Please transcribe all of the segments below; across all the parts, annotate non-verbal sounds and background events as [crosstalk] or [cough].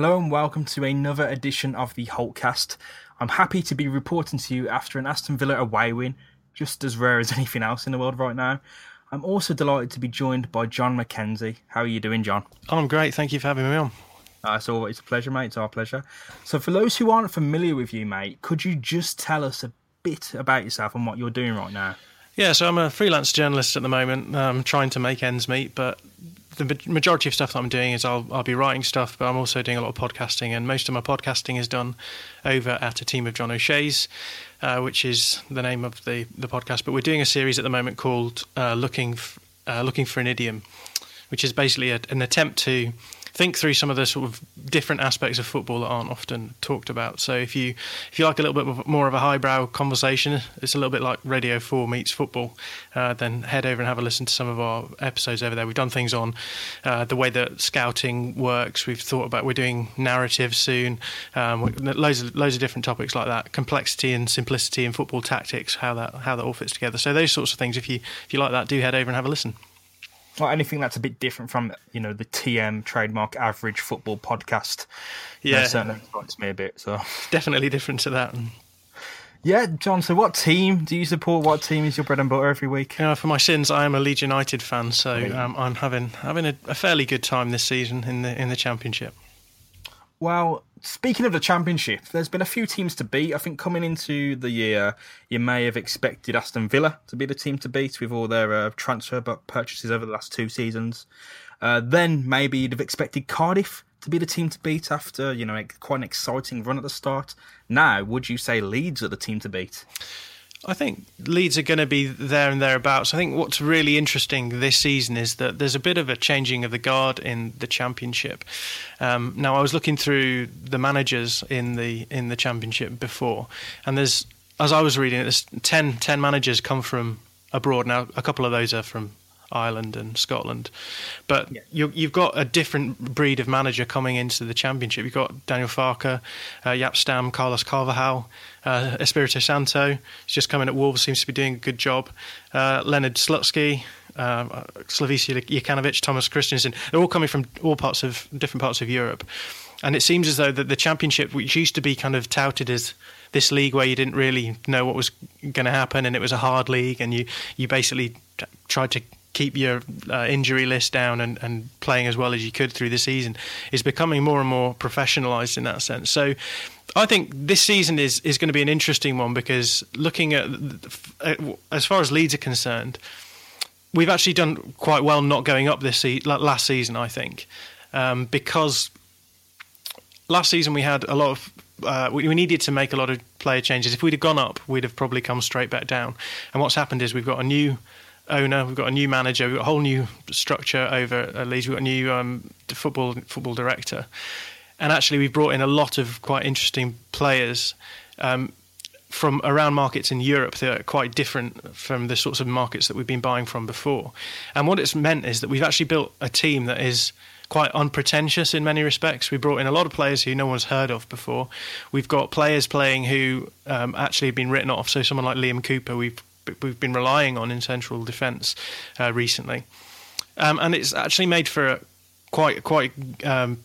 Hello and welcome to another edition of the Holtecast. I'm happy to be reporting to you after an Aston Villa away win, just as rare as [laughs] anything else in the world right now. I'm also delighted to be joined by Jon Mackenzie. How are you doing, Jon? I'm great. Thank you for having me on. Uh, it's always a pleasure, mate. It's our pleasure. So, for those who aren't familiar with you, mate, could you just tell us a bit about yourself and what you're doing right now? Yeah, so I'm a freelance journalist at the moment, um, trying to make ends meet. But the majority of stuff that I'm doing is I'll, I'll be writing stuff, but I'm also doing a lot of podcasting, and most of my podcasting is done over at a team of John O'Shea's, uh, which is the name of the, the podcast. But we're doing a series at the moment called uh, "Looking f- uh, Looking for an Idiom," which is basically a, an attempt to think through some of the sort of different aspects of football that aren't often talked about. So if you if you like a little bit more of a highbrow conversation, it's a little bit like Radio Four meets football. Uh, then head over and have a listen to some of our episodes over there. We've done things on uh, the way that scouting works. We've thought about we're doing narrative soon. Um, loads of loads of different topics like that. Complexity and simplicity in football tactics. How that how that all fits together. So those sorts of things. If you if you like that, do head over and have a listen or anything that's a bit different from you know the TM trademark average football podcast. Yeah, that certainly excites me a bit. So definitely different to that. Yeah, Jon. So, what team do you support? What team is your bread and butter every week? Uh, for my sins, I am a Leeds United fan, so um, I'm having having a, a, fairly good time this season in the in the Championship. Well, speaking of the championship, there's been a few teams to beat. I think coming into the year, you may have expected Aston Villa to be the team to beat with all their uh, transfer purchases over the last two seasons. Uh, then maybe you'd have expected Cardiff to be the team to beat after you know quite an exciting run at the start. Now, would you say Leeds are the team to beat? I think Leeds are going to be there and thereabouts. I think what's really interesting this season is that there's a bit of a changing of the guard in the championship. Um, now, I was looking through the managers in the in the championship before, and there's as I was reading it, there's 10, 10 managers come from abroad. Now, a couple of those are from Ireland and Scotland. But yeah. you, have got a different breed of manager coming into the championship. You've got Daniel Farke, uh, Jaap Stam, Carlos Carvalhal, uh, Espirito Santo. He's just coming at Wolves, seems to be doing a good job. Uh, Leonard Slutsky, uh, Slavisa Jokanovic, Thomas Christiansen. They're all coming from all parts of different parts of Europe. And it seems as though that the championship, which used to be kind of touted as this league where you didn't really know what was going to happen and it was a hard league and you, you basically t- tried to keep your uh, injury list down and, and playing as well as you could through the season is becoming more and more professionalized in that sense. So I think this season is, is going to be an interesting one because looking at, at as far as Leeds are concerned, we've actually done quite well not going up this se- last season, I think, um, because last season we had a lot of uh, we, we, needed to make a lot of player changes. If we'd have gone up, we'd have probably come straight back down. And what's happened is we've got a new owner, we've got a new manager, we've got a whole new structure over at Leeds, we've got a new um, football football director, and actually we've brought in a lot of quite interesting players. Um, from around markets in Europe that are quite different from the sorts of markets that we've been buying from before. And what it's meant is that we've actually built a team that is quite unpretentious in many respects. We brought in a lot of players who no one's heard of before. We've got players playing who um, actually have been written off. So someone like Liam Cooper, we've we've been relying on in central defence uh, recently, um, and it's actually made for a quite quite. Um,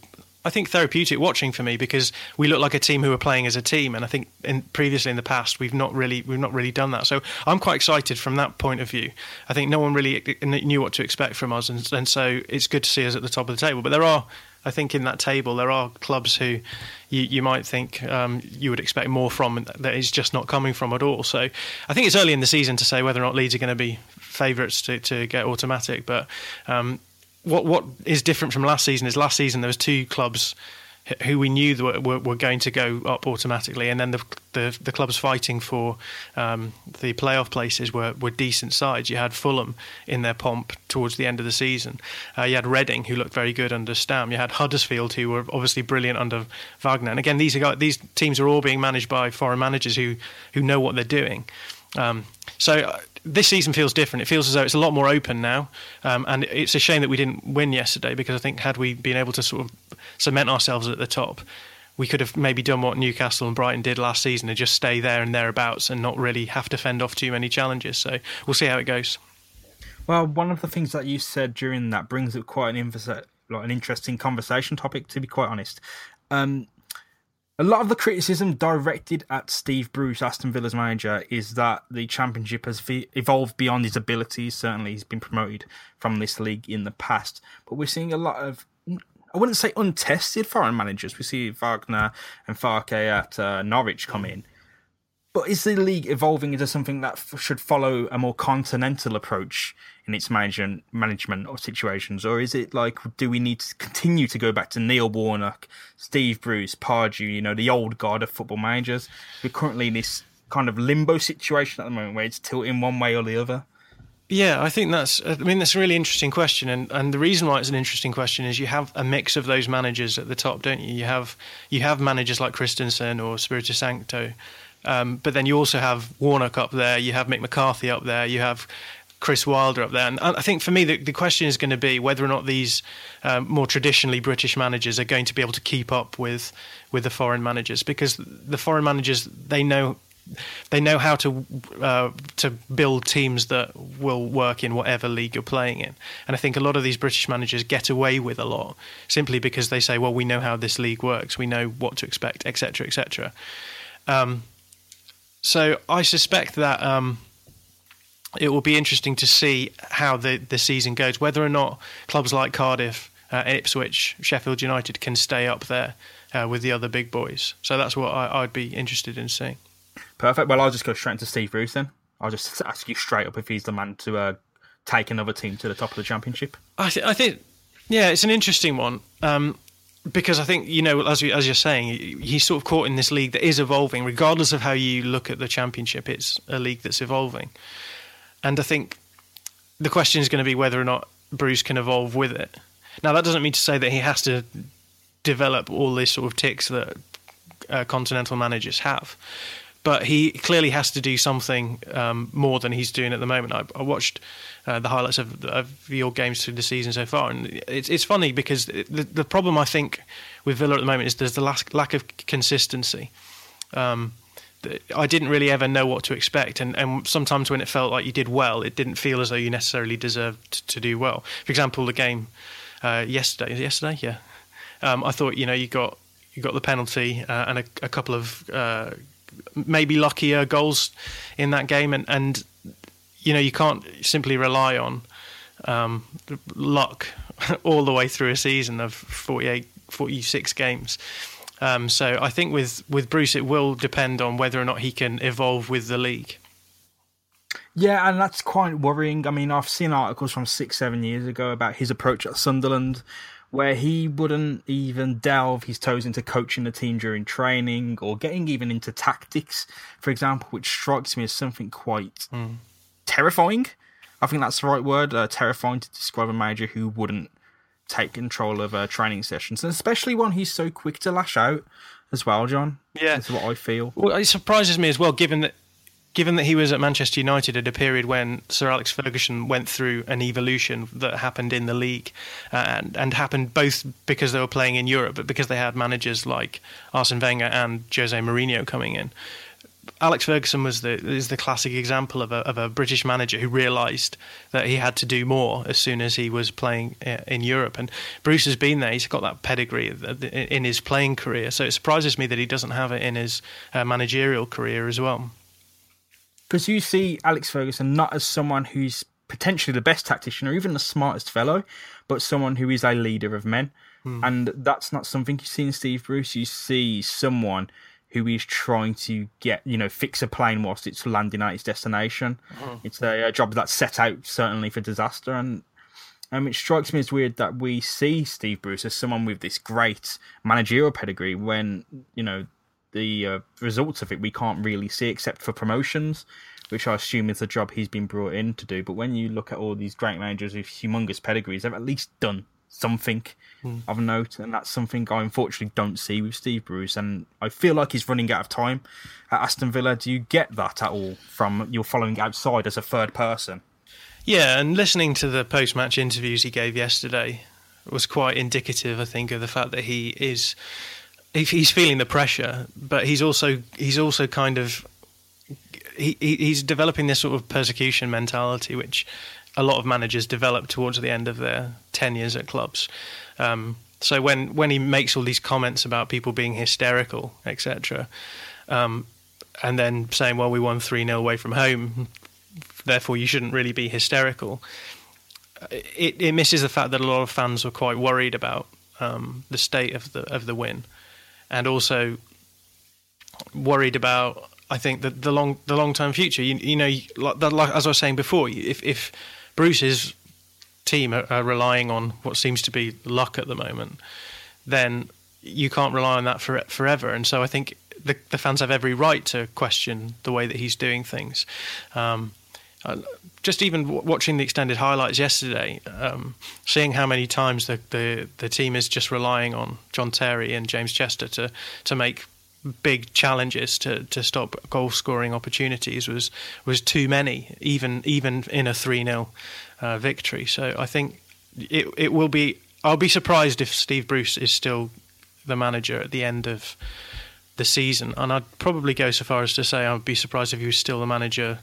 I think therapeutic watching for me because we look like a team who are playing as a team, and I think in, previously in the past we've not really we've not really done that. So I'm quite excited from that point of view. I think no one really knew what to expect from us, and, and so it's good to see us at the top of the table. But there are I think in that table there are clubs who you, you might think um, you would expect more from that is just not coming from at all. So I think it's early in the season to say whether or not Leeds are going to be favourites to, to get automatic. But um, what what is different from last season is last season there was two clubs who we knew were, were, were, going to go up automatically, and then the the, the clubs fighting for um, the playoff places were, were decent sides. You had Fulham in their pomp towards the end of the season. Uh, you had Reading, who looked very good under Stam. You had Huddersfield, who were obviously brilliant under Wagner. And again, these are, these teams are all being managed by foreign managers who who know what they're doing. Um, so uh, this season feels different. It feels as though it's a lot more open now, um, and it's a shame that we didn't win yesterday because I think had we been able to sort of cement ourselves at the top, we could have maybe done what Newcastle and Brighton did last season and just stay there and thereabouts and not really have to fend off too many challenges. So we'll see how it goes. Well, one of the things that you said during that brings up quite an, like an interesting conversation topic. To be quite honest, Um, a lot of the criticism directed at Steve Bruce, Aston Villa's manager, is that the championship has evolved beyond his abilities. Certainly, he's been promoted from this league in the past, but we're seeing a lot of. I wouldn't say untested foreign managers. We see Wagner and Farke at uh, Norwich come in, but is the league evolving into something that f- should follow a more continental approach in its management management of situations, or is it like do we need to continue to go back to Neil Warnock, Steve Bruce, Pardew, you know, the old guard of football managers? We're currently in this kind of limbo situation at the moment where it's tilting one way or the other. Yeah, I think that's. I mean, that's a really interesting question, and and the reason why it's an interesting question is you have a mix of those managers at the top, don't you? You have you have managers like Christiansen or Spirito Santo um, but then you also have Warnock up there, you have Mick McCarthy up there, you have Chris Wilder up there. And I think for me, the, the question is going to be whether or not these um, more traditionally British managers are going to be able to keep up with with the foreign managers because the foreign managers they know they know how to uh, to build teams that will work in whatever league you're playing in. And I think a lot of these British managers get away with a lot simply because they say, "Well, we know how this league works, we know what to expect, etc., etc." Um, so I suspect that um, it will be interesting to see how the, the season goes, whether or not clubs like Cardiff, uh, Ipswich, Sheffield United can stay up there uh, with the other big boys. So that's what I, would be interested in seeing. Perfect. Well, I'll just go straight into Steve Bruce then. I'll just ask you straight up if he's the man to uh, take another team to the top of the championship. I, th- I think, yeah, it's an interesting one. Um, because I think you know, as you, as you're saying, he's sort of caught in this league that is evolving. Regardless of how you look at the championship, it's a league that's evolving, and I think the question is going to be whether or not Bruce can evolve with it. Now, that doesn't mean to say that he has to develop all these sort of ticks that uh, continental managers have, but he clearly has to do something um, more than he's doing at the moment. I, I watched uh, the highlights of, of, your games through the season so far, and it's it's funny because the, the problem I think with Villa at the moment is there's the lack, lack of consistency. Um, I didn't really ever know what to expect, and, and sometimes when it felt like you did well, it didn't feel as though you necessarily deserved to do well. For example, the game uh, yesterday, yesterday, yeah, um, I thought you know you got you got the penalty uh, and a, a, couple of uh, maybe luckier goals in that game, and, and you know you can't simply rely on um, luck [laughs] all the way through a season of 48, 46 games. Um, so I think with with Bruce, it will depend on whether or not he can evolve with the league. Yeah, and that's quite worrying. I mean, I've seen articles from six, seven years ago about his approach at Sunderland, where he wouldn't even delve his toes into coaching the team during training or getting even into tactics, for example, which strikes me as something quite mm. terrifying. I think that's the right word, uh, terrifying to describe a manager who wouldn't take control of uh, training sessions, and especially one he's so quick to lash out as well, Jon. Yeah, that's what I feel. Well, it surprises me as well, given that given that he was at Manchester United at a period when Sir Alex Ferguson went through an evolution that happened in the league, uh, and, and happened both because they were playing in Europe, but because they had managers like Arsene Wenger and Jose Mourinho coming in. Alex Ferguson was the is the classic example of a of a British manager who realised that he had to do more as soon as he was playing uh, in Europe. And Bruce has been there; he's got that pedigree in his playing career. So it surprises me that he doesn't have it in his uh, managerial career as well because you see Alex Ferguson not as someone who's potentially the best tactician or even the smartest fellow, but someone who is a leader of men. Hmm. And that's not something you see in Steve Bruce. You see someone who is trying to get, you know, fix a plane whilst it's landing at its destination. Hmm. It's a, a, job that's set out certainly for disaster. And um, it strikes me as weird that we see Steve Bruce as someone with this great managerial pedigree when, you know, the uh, results of it we can't really see except for promotions, which I assume is the job he's been brought in to do. But when you look at all these great managers with humongous pedigrees, they've at least done something mm. of note, and that's something I unfortunately don't see with Steve Bruce. And I feel like he's running out of time at Aston Villa. Do you get that at all from your following outside as a third person? Yeah, and listening to the post-match interviews he gave yesterday was quite indicative, I think, of the fact that he is he's feeling the pressure, but he's also he's also kind of he, he's developing this sort of persecution mentality, which a lot of managers develop towards the end of their tenures at clubs. Um, so when when he makes all these comments about people being hysterical, etc., um, and then saying, "Well, we won three 0 away from home, therefore you shouldn't really be hysterical," it, it misses the fact that a lot of fans were quite worried about um, the state of the of the win, and also worried about I think the the long the long term future. You, you know, like, like, as I was saying before, if if Bruce's team are, are, relying on what seems to be luck at the moment, then you can't rely on that for forever. And so I think the, the fans have every right to question the way that he's doing things. Um, just even w- watching the extended highlights yesterday, um, seeing how many times the, the, the team is just relying on John Terry and James Chester to to make big challenges to, to stop goal scoring opportunities was was too many, even even in a three 0 uh, victory. So I think it it will be. I'll be surprised if Steve Bruce is still the manager at the end of the season, and I'd probably go so far as to say I'd be surprised if he was still the manager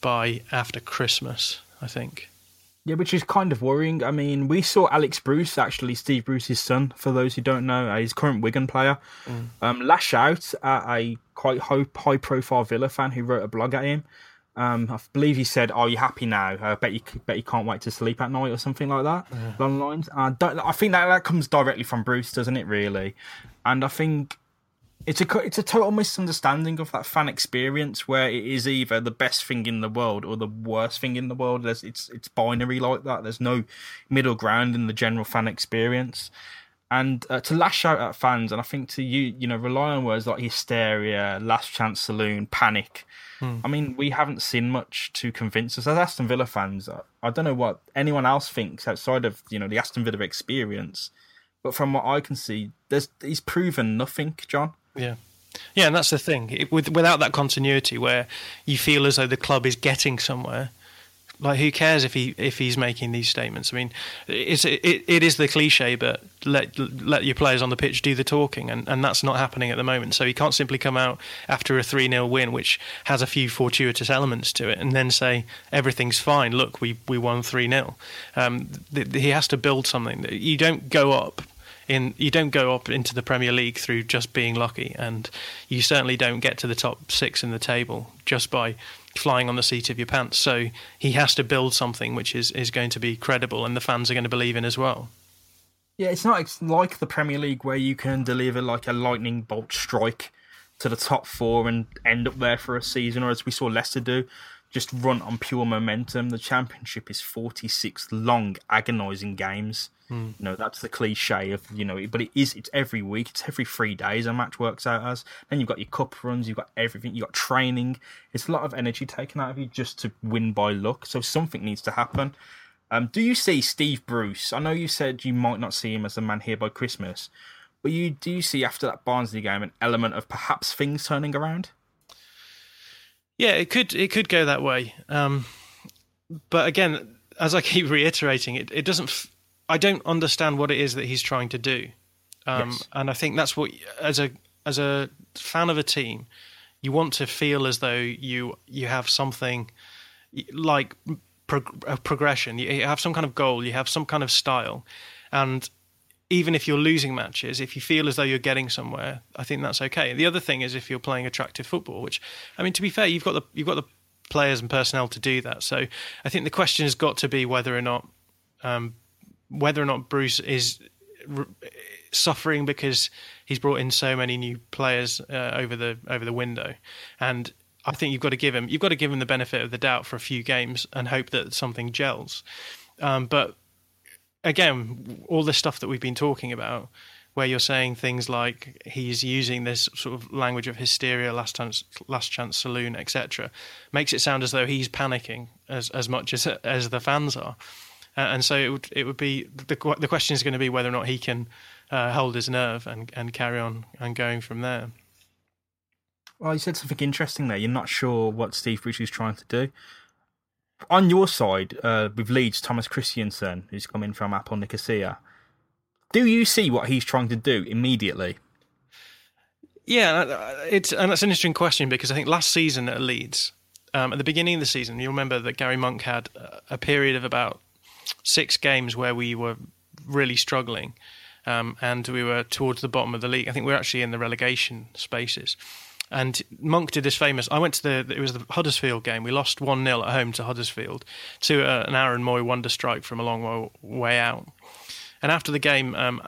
by after Christmas. I think. Yeah, which is kind of worrying. I mean, we saw Alex Bruce, actually Steve Bruce's son, for those who don't know, he's current Wigan player, mm. um, lash out at a quite high, high profile Villa fan who wrote a blog at him. Um, I believe he said, "Are you happy now? I bet you bet you can't wait to sleep at night or something like that." Yeah. Long lines. I, I think that that comes directly from Bruce, doesn't it? Really, and I think it's a it's a total misunderstanding of that fan experience where it is either the best thing in the world or the worst thing in the world. There's, it's it's binary like that. There's no middle ground in the general fan experience. And uh, to lash out at fans, and I think to you, you know, rely on words like hysteria, last chance saloon, panic. Hmm. I mean, we haven't seen much to convince us as Aston Villa fans. I, I don't know what anyone else thinks outside of you know the Aston Villa experience, but from what I can see, there's he's proven nothing, Jon. Yeah. Yeah, and that's the thing. It, with, without that continuity, where you feel as though the club is getting somewhere, like who cares if he if he's making these statements? I mean, it's it, it is the cliche, but let let your players on the pitch do the talking, and, and that's not happening at the moment. So he can't simply come out after a three 0 win, which has a few fortuitous elements to it, and then say everything's fine. Look, we we won three 0 um, He has to build something. You don't go up in you don't go up into the Premier League through just being lucky, and you certainly don't get to the top six in the table just by flying on the seat of your pants. So he has to build something which is is going to be credible, and the fans are going to believe in as well. Yeah, it's not like the Premier League where you can deliver like a lightning bolt strike to the top four and end up there for a season, or as we saw Leicester do, just run on pure momentum. The Championship is 46 long, agonising games. Mm. You know, that's the cliche of, you know, but it is, it's every week, it's every three days a match works out as. Then you've got your cup runs, you've got everything, you've got training. It's a lot of energy taken out of you just to win by luck. So something needs to happen. Um, do you see Steve Bruce? I know you said you might not see him as the man here by Christmas, but you do you see after that Barnsley game an element of perhaps things turning around? Yeah, it could it could go that way. Um, but again, as I keep reiterating, it it doesn't. F- I don't understand what it is that he's trying to do, um, yes. and I think that's what as a as a fan of a team, you want to feel as though you you have something like a progression. You have some kind of goal. You have some kind of style, and even if you're losing matches, if you feel as though you're getting somewhere, I think that's okay. The other thing is if you're playing attractive football, which I mean, to be fair, you've got the you've got the players and personnel to do that. So I think the question has got to be whether or not um, whether or not Bruce is suffering because he's brought in so many new players uh, over the over the window, and I think you've got to give him you've got to give him the benefit of the doubt for a few games and hope that something gels. Um, but again, all the stuff that we've been talking about, where you're saying things like he's using this sort of language of hysteria, last chance, last chance saloon, etc., makes it sound as though he's panicking as as much as as the fans are, uh, and so it would it would be the the question is going to be whether or not he can uh, hold his nerve and and carry on and going from there. Well, you said something interesting there. You're not sure what Steve Bruce is trying to do on your side, uh, with Leeds, Thomas Christiansen, who's coming from APOEL Nicosia, do you see what he's trying to do immediately? Yeah, it's and that's an interesting question because I think last season at Leeds, um, at the beginning of the season, you remember that Gary Monk had a period of about six games where we were really struggling, um, and we were towards the bottom of the league. I think we were actually in the relegation spaces. And Monk did this famous. I went to the. It was the Huddersfield game. We lost one 0 at home to Huddersfield to uh, an Aaron Mooy wonder strike from a long way out. And after the game, um,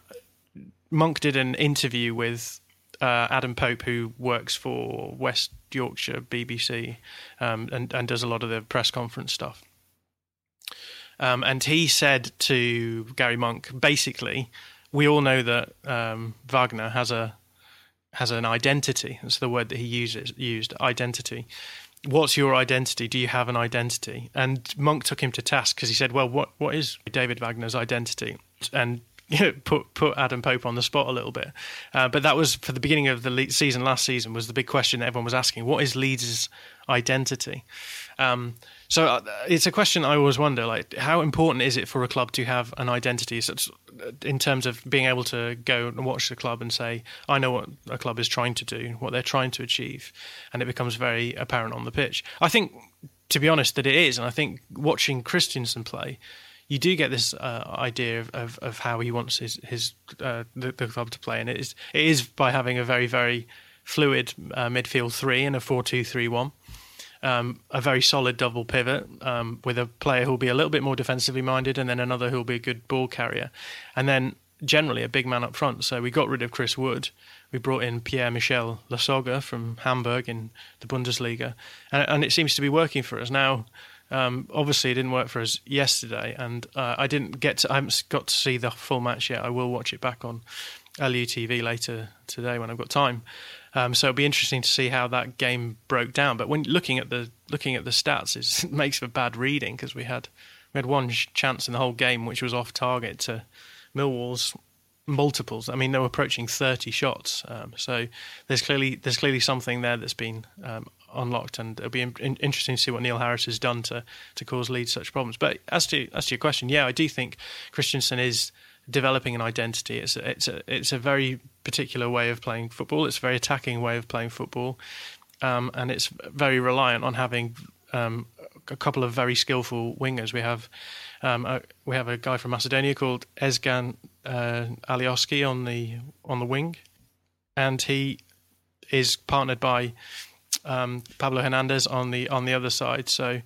Monk did an interview with uh, Adam Pope, who works for West Yorkshire BBC um, and, and does a lot of the press conference stuff. Um, and he said to Gary Monk, basically, we all know that um, Wagner has a has an identity. That's the word that he uses used identity. What's your identity? Do you have an identity? And Monk took him to task because he said, "Well, what what is David Wagner's identity?" And put put Adam Pope on the spot a little bit. Uh, but that was for the beginning of the season last season was the big question everyone was asking: What is Leeds' identity? Um, so uh, it's a question I always wonder: like, how important is it for a club to have an identity, such in terms of being able to go and watch the club and say, "I know what a club is trying to do, what they're trying to achieve," and it becomes very apparent on the pitch. I think, to be honest, that it is, and I think watching Christiansen play you do get this uh, idea of, of, of, how he wants his his uh, the, the, club to play, and it is it is by having a very very fluid uh, midfield three and a four two three one. Um, a very solid double pivot um, with a player who'll be a little bit more defensively minded, and then another who'll be a good ball carrier, and then generally a big man up front. So we got rid of Chris Wood. We brought in Pierre Michel Lasogga from Hamburg in the Bundesliga, and, and, it seems to be working for us now. Um, obviously, it didn't work for us yesterday, and uh, I didn't get to. I haven't got to see the full match yet. I will watch it back on LUTV later today when I've got time. Um, so it'll be interesting to see how that game broke down. But when looking at the looking at the stats, it [laughs] makes for bad reading because we had we had one chance in the whole game which was off target to Millwall's multiples. I mean, they were approaching 30 shots. Um, so there's clearly there's clearly something there that's been um, unlocked, and it'll be in, in, interesting to see what Neil Harris has done to to cause Leeds such problems. But as to as to your question, yeah, I do think Christiansen is developing an identity. It's a, it's a it's a very particular way of playing football. It's a very attacking way of playing football, um, and it's very reliant on having um, a couple of very skillful wingers. We have um, a, we have a guy from Macedonia called Ezgjan uh, Alioski on the on the wing, and he is partnered by um, Pablo Hernandez on the on the other side. So.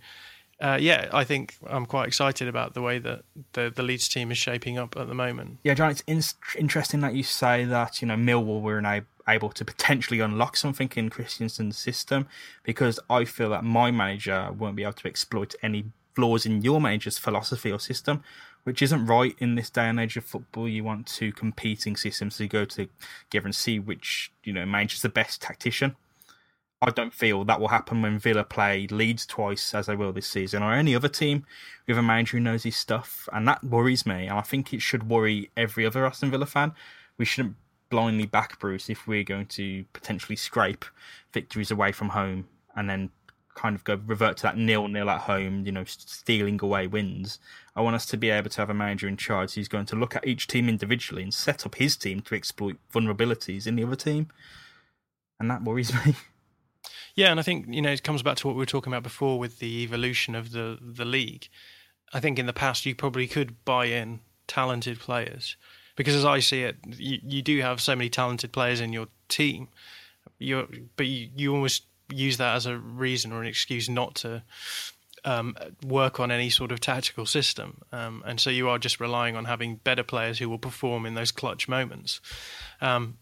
Uh, yeah, I think I'm quite excited about the way that the the Leeds team is shaping up at the moment. Yeah, Jon, it's in- interesting that you say that you know Millwall were a- able to potentially unlock something in Christiansen's system because I feel that my manager won't be able to exploit any flaws in your manager's philosophy or system, which isn't right in this day and age of football. You want two competing systems, you go to give and see which you know manager's the best tactician. I don't feel that will happen when Villa play Leeds twice, as they will this season, or any other team with a manager who knows his stuff, and that worries me. And I think it should worry every other Aston Villa fan. We shouldn't blindly back Bruce if we're going to potentially scrape victories away from home and then kind of go revert to that nil nil at home, you know, stealing away wins. I want us to be able to have a manager in charge who's going to look at each team individually and set up his team to exploit vulnerabilities in the other team. And that worries [laughs] me. Yeah, and I think you know it comes back to what we were talking about before with the evolution of the the league. I think in the past you probably could buy in talented players because as I see it, you, you do have so many talented players in your team. You but you, you almost use that as a reason or an excuse not to um, work on any sort of tactical system, um, and so you are just relying on having better players who will perform in those clutch moments. Um,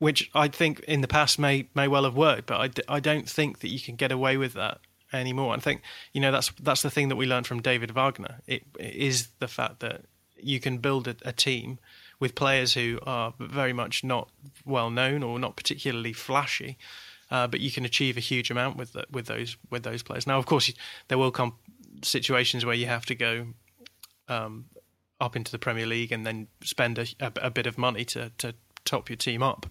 which I think in the past may may well have worked, but I, I don't think that you can get away with that anymore. I think you know that's that's the thing that we learned from David Wagner. It, it is the fact that you can build a, a, team with players who are very much not well known or not particularly flashy, uh, but you can achieve a huge amount with the, with those with those players. Now, of course, there will come situations where you have to go. Um, up into the Premier League and then spend a, a, a bit of money to, to top your team up.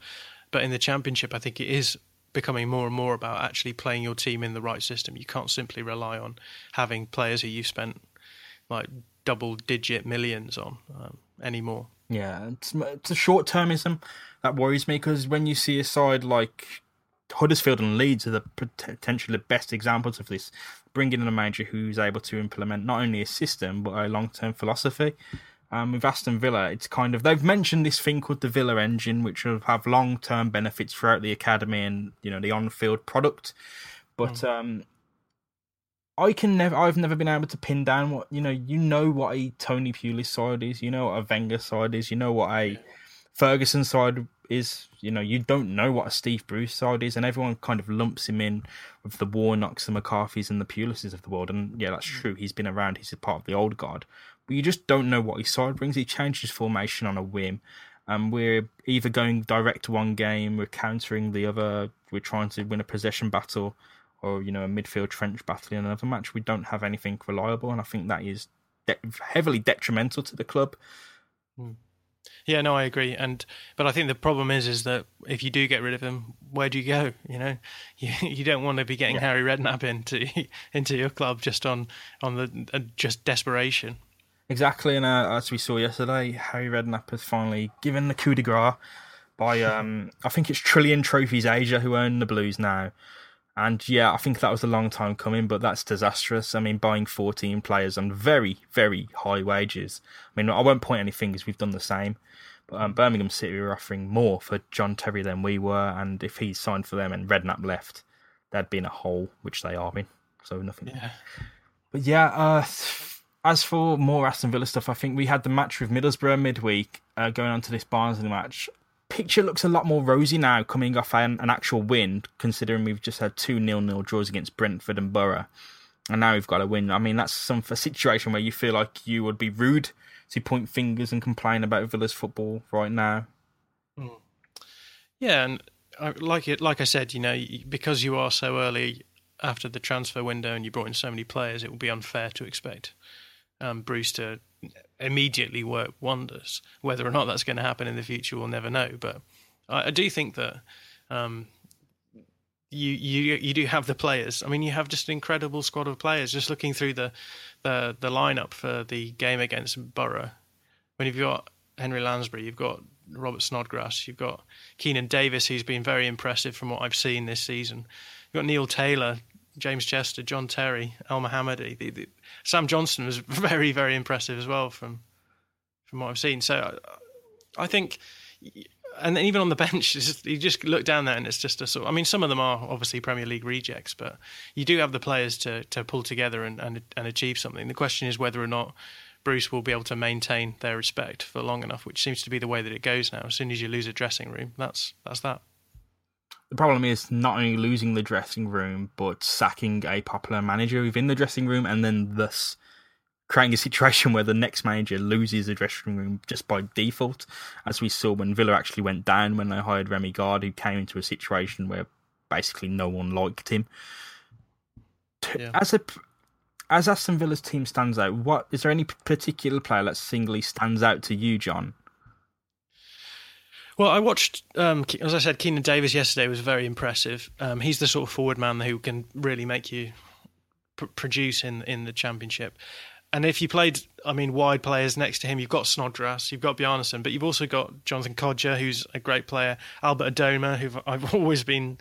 But in the championship, I think it is becoming more and more about actually playing your team in the right system. You can't simply rely on having players who you've spent like double digit millions on um, anymore. Yeah, it's, it's a short termism that worries me because when you see a side like Huddersfield and Leeds are the potentially the best examples of this. Bringing in a manager who's able to implement not only a system but a long term philosophy. Um, with Aston Villa, it's kind of they've mentioned this thing called the Villa engine, which will have long term benefits throughout the academy and you know the on field product. But mm. um, I can never, I've never been able to pin down what you know. You know what a Tony Pulis side is. You know what a Wenger side is. You know what a Ferguson side is. You know you don't know what a Steve Bruce side is, and everyone kind of lumps him in with the Warnocks, the McCarthys, and the Pulises of the world. And yeah, that's mm. true. He's been around. He's a part of the old guard but you just don't know what his side brings. He changes formation on a whim. Um, we're either going direct to one game, we're countering the other, we're trying to win a possession battle, or you know a midfield trench battle in another match. We don't have anything reliable, and I think that is de- heavily detrimental to the club. Hmm. Yeah, no, I agree. And but I think the problem is, is that if you do get rid of him, where do you go? You know, [laughs] you, you don't want to be getting yeah. Harry Redknapp into [laughs] into your club just on on the uh, just desperation. Exactly, and uh, as we saw yesterday, Harry Redknapp has finally given the coup de grace by, [laughs] um, I think it's Trillion Trophies Asia who own the Blues now. And yeah, I think that was a long time coming, but that's disastrous. I mean, buying 14 players on very, very high wages. I mean, I won't point any fingers, we've done the same. But um, Birmingham City were offering more for John Terry than we were, and if he signed for them and Redknapp left, there'd been a hole, which they are in. So nothing. Yeah. But yeah, uh, as for more Aston Villa stuff, I think we had the match with Middlesbrough midweek uh, going on to this Barnsley match. Picture looks a lot more rosy now coming off an, an actual win, considering we've just had two nil nil draws against Brentford and Borough. And now we've got a win. I mean, that's some a situation where you feel like you would be rude to point fingers and complain about Villa's football right now. Hmm. Yeah, and I, like it, like I said, you know, because you are so early after the transfer window and you brought in so many players, it would be unfair to expect um, to immediately work wonders. Whether or not that's going to happen in the future, we'll never know. But I, I do think that um, you you you do have the players. I mean, you have just an incredible squad of players. Just looking through the the the lineup for the game against Borough, when you've got Henry Lansbury, you've got Robert Snodgrass, you've got Keinan Davis, who's been very impressive from what I've seen this season. You've got Neil Taylor, James Chester, John Terry, El Mohammadi. The, the, Sam Johnstone was [laughs] very, very impressive as well from from what I've seen. So I, I think, and even on the [laughs] bench, just, you just look down there and it's just a sort. I mean, some of them are obviously Premier League rejects, but you do have the players to to pull together and and, and achieve something. The question is whether or not. Bruce will be able to maintain their respect for long enough, which seems to be the way that it goes now. As soon as you lose a dressing room, that's that's that. The problem is not only losing the dressing room, but sacking a popular manager within the dressing room, and then thus creating a situation [laughs] where the next manager loses the dressing room just by default, as we saw when Villa actually went down when they hired Remi Garde, who came into a situation where basically no one liked him. Yeah. As a as Aston Villa's team stands out, what is there any particular player that singly stands out to you, Jon? Well, I watched, um, as I said, Keinan Davis yesterday was very impressive. Um, he's the sort of forward man who can really make you pr- produce in in the championship. And if you played, I mean, wide players next to him, you've got Snodgrass, you've got Bjarnason, but you've also got Jonathan Kodjia, who's a great player, Albert Adomah, who I've [laughs] always been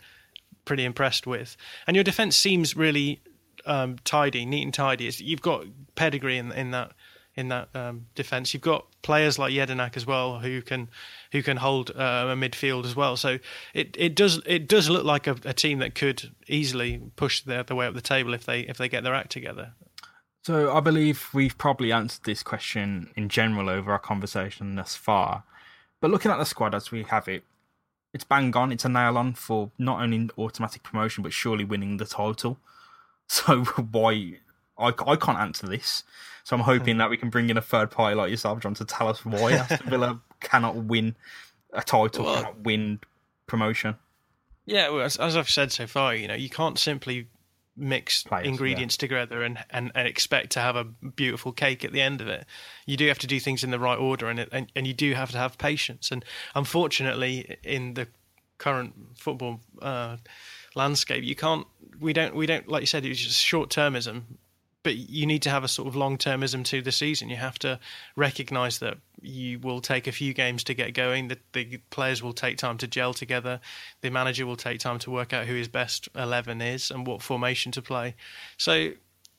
pretty impressed with. And your defence seems really um, tidy, neat and tidy. It's, you've got pedigree in, in that in that um, defence. You've got players like Jedinak as well who can who can hold uh, a midfield as well. So it, it does it does look like a, a team that could easily push their, their way up the table if they if they get their act together. So I believe we've probably answered this question in general over our conversation thus far. But looking at the squad as we have it, it's bang on. It's a nail on for not only automatic promotion but surely winning the title. [laughs] So why I, I can't answer this. So I'm hoping that we can bring in a third party like yourself, Jon, to tell us why [laughs] Aston Villa cannot win a title, well, cannot win promotion. Yeah, well, as, as, I've said so far, you know, you can't simply mix Players, ingredients yeah. together and, and, and expect to have a beautiful cake at the end of it. You do have to do things in the right order, and it, and, and you do have to have patience. And unfortunately, in the current football uh, landscape, you can't. We don't. We don't. Like you said, it's just short termism but you need to have a sort of long termism to the season. You have to recognise that you will take a few games to get going. The, the players will take time to gel together. The manager will take time to work out who his best eleven is and what formation to play. So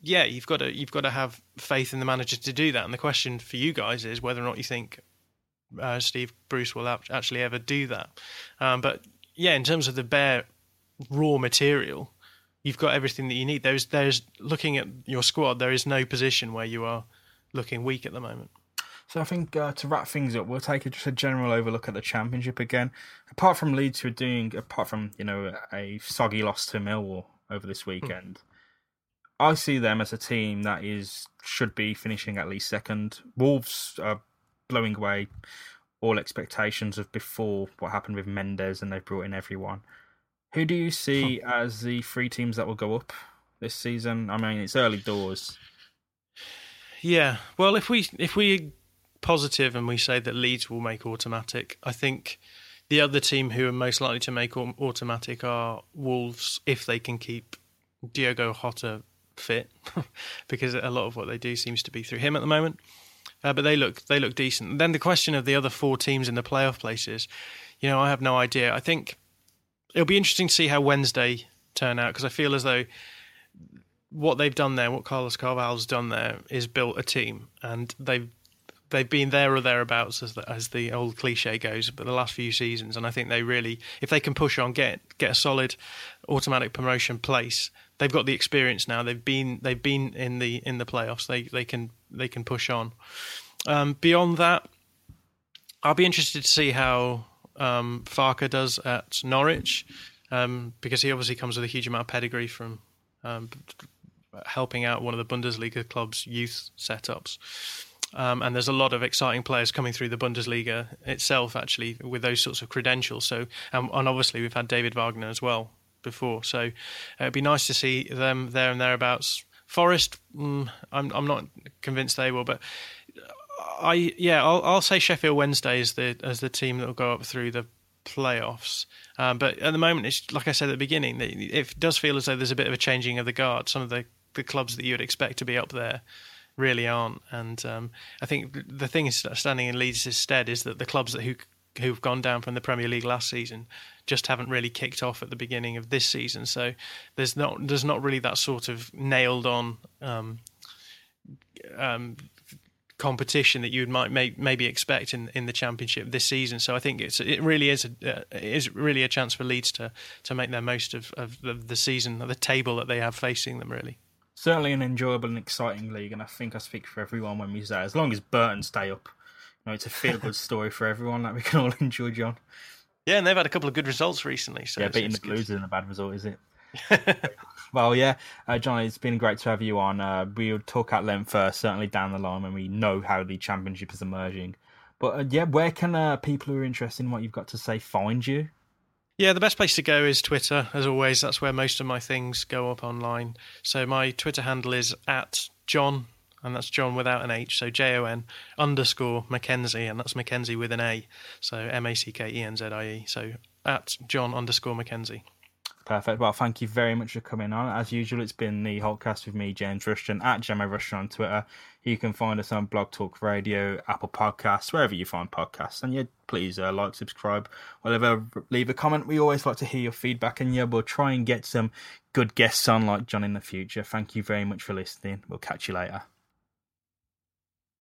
yeah, you've got to you've got to have faith in the manager to do that. And the question for you guys is whether or not you think uh, Steve Bruce will actually ever do that. Um, but yeah, in terms of the bare raw material, you've got everything that you need. There's there's looking at your squad. There is no position where you are looking weak at the moment. So I think uh, to wrap things up, we'll take a, just a general overlook at the championship again. Apart from Leeds, who are doing, apart from you know a soggy loss to Millwall over this hmm. weekend, hmm. I see them as a team that is should be finishing at least second. Wolves are blowing away all expectations of before what happened with Mendes, and they've brought in everyone. Who do you see as the three teams that will go up this season? I mean, it's early doors. Yeah, well, if we if we positive and we say that Leeds will make automatic, I think the other team who are most likely to make automatic are Wolves if they can keep Diogo Jota fit, [laughs] because a lot of what they do seems to be through him at the moment. Uh, but they look they look decent. then the question of the other four teams in the playoff places, you know, I have no idea. I think it'll be interesting to see how Wednesday turn out because I feel as though what they've done there, what Carlos Carvalhal's done there, is built a team, and they've they've been there or thereabouts as the, as the old cliche goes, but the last few seasons, and I think they really, if they can push on, get get a solid automatic promotion place, they've got the experience now. They've been they've been in the in the playoffs. They they can they can push on. Um, beyond that, I'll be interested to see how um, Farke does at Norwich, um, because he obviously comes with a huge amount of pedigree from um, helping out one of the Bundesliga club's youth setups. Um, and there's a lot of exciting players coming through the Bundesliga itself, actually, with those sorts of credentials. So, and obviously, we've had David Wagner as well before. So, uh, it'd be nice to see them there and thereabouts. Forest, mm, I'm I'm not convinced they will, but I yeah, I'll, I'll say Sheffield Wednesday as the as the team that will go up through the playoffs. Um, but at the moment, it's like I said at the beginning, it does feel as though there's a bit of a changing of the guard. Some of the the clubs that you would expect to be up there really aren't. And um, I think the thing is standing in Leeds' stead is that the clubs that who who've gone down from the Premier League last season just haven't really kicked off at the beginning of this season. So there's not there's not really that sort of nailed on um, um, competition that you might may, maybe expect in, in the championship this season. So I think it's it really is a, uh, is really a chance for Leeds to to make their most of, of the, the season, the table that they have facing them. Really, certainly an enjoyable and exciting league, and I think I speak for everyone when we say as long as Burton stay up, you know, it's a feel good [laughs] story for everyone that we can all [laughs] enjoy. Jon. Yeah, and they've had a couple of good results recently. So yeah, beating the Blues isn't a bad result, is it? [laughs] well, yeah, uh, Jon, it's been great to have you on. Uh, we'll talk at length uh, certainly down the line when we know how the championship is emerging. But uh, yeah, where can uh, people who are interested in what you've got to say find you? Yeah, the best place to go is Twitter, as always. That's where most of my things go up online. So my Twitter handle is at Jon, and that's Jon without an H, so J O N underscore Mackenzie, and that's Mackenzie with an A, so M A C K E N Z I E. So at Jon underscore Mackenzie. Perfect. Well, thank you very much for coming on. As usual, it's been the Holtecast with me, James Rushton, at Gemma Rushton on Twitter. You can find us on Blog Talk Radio, Apple Podcasts, wherever you find podcasts. And yeah, please uh, like, subscribe, whatever. Leave a comment. We always like to hear your feedback. And yeah, we'll try and get some good guests on like John in the future. Thank you very much for listening. We'll catch you later.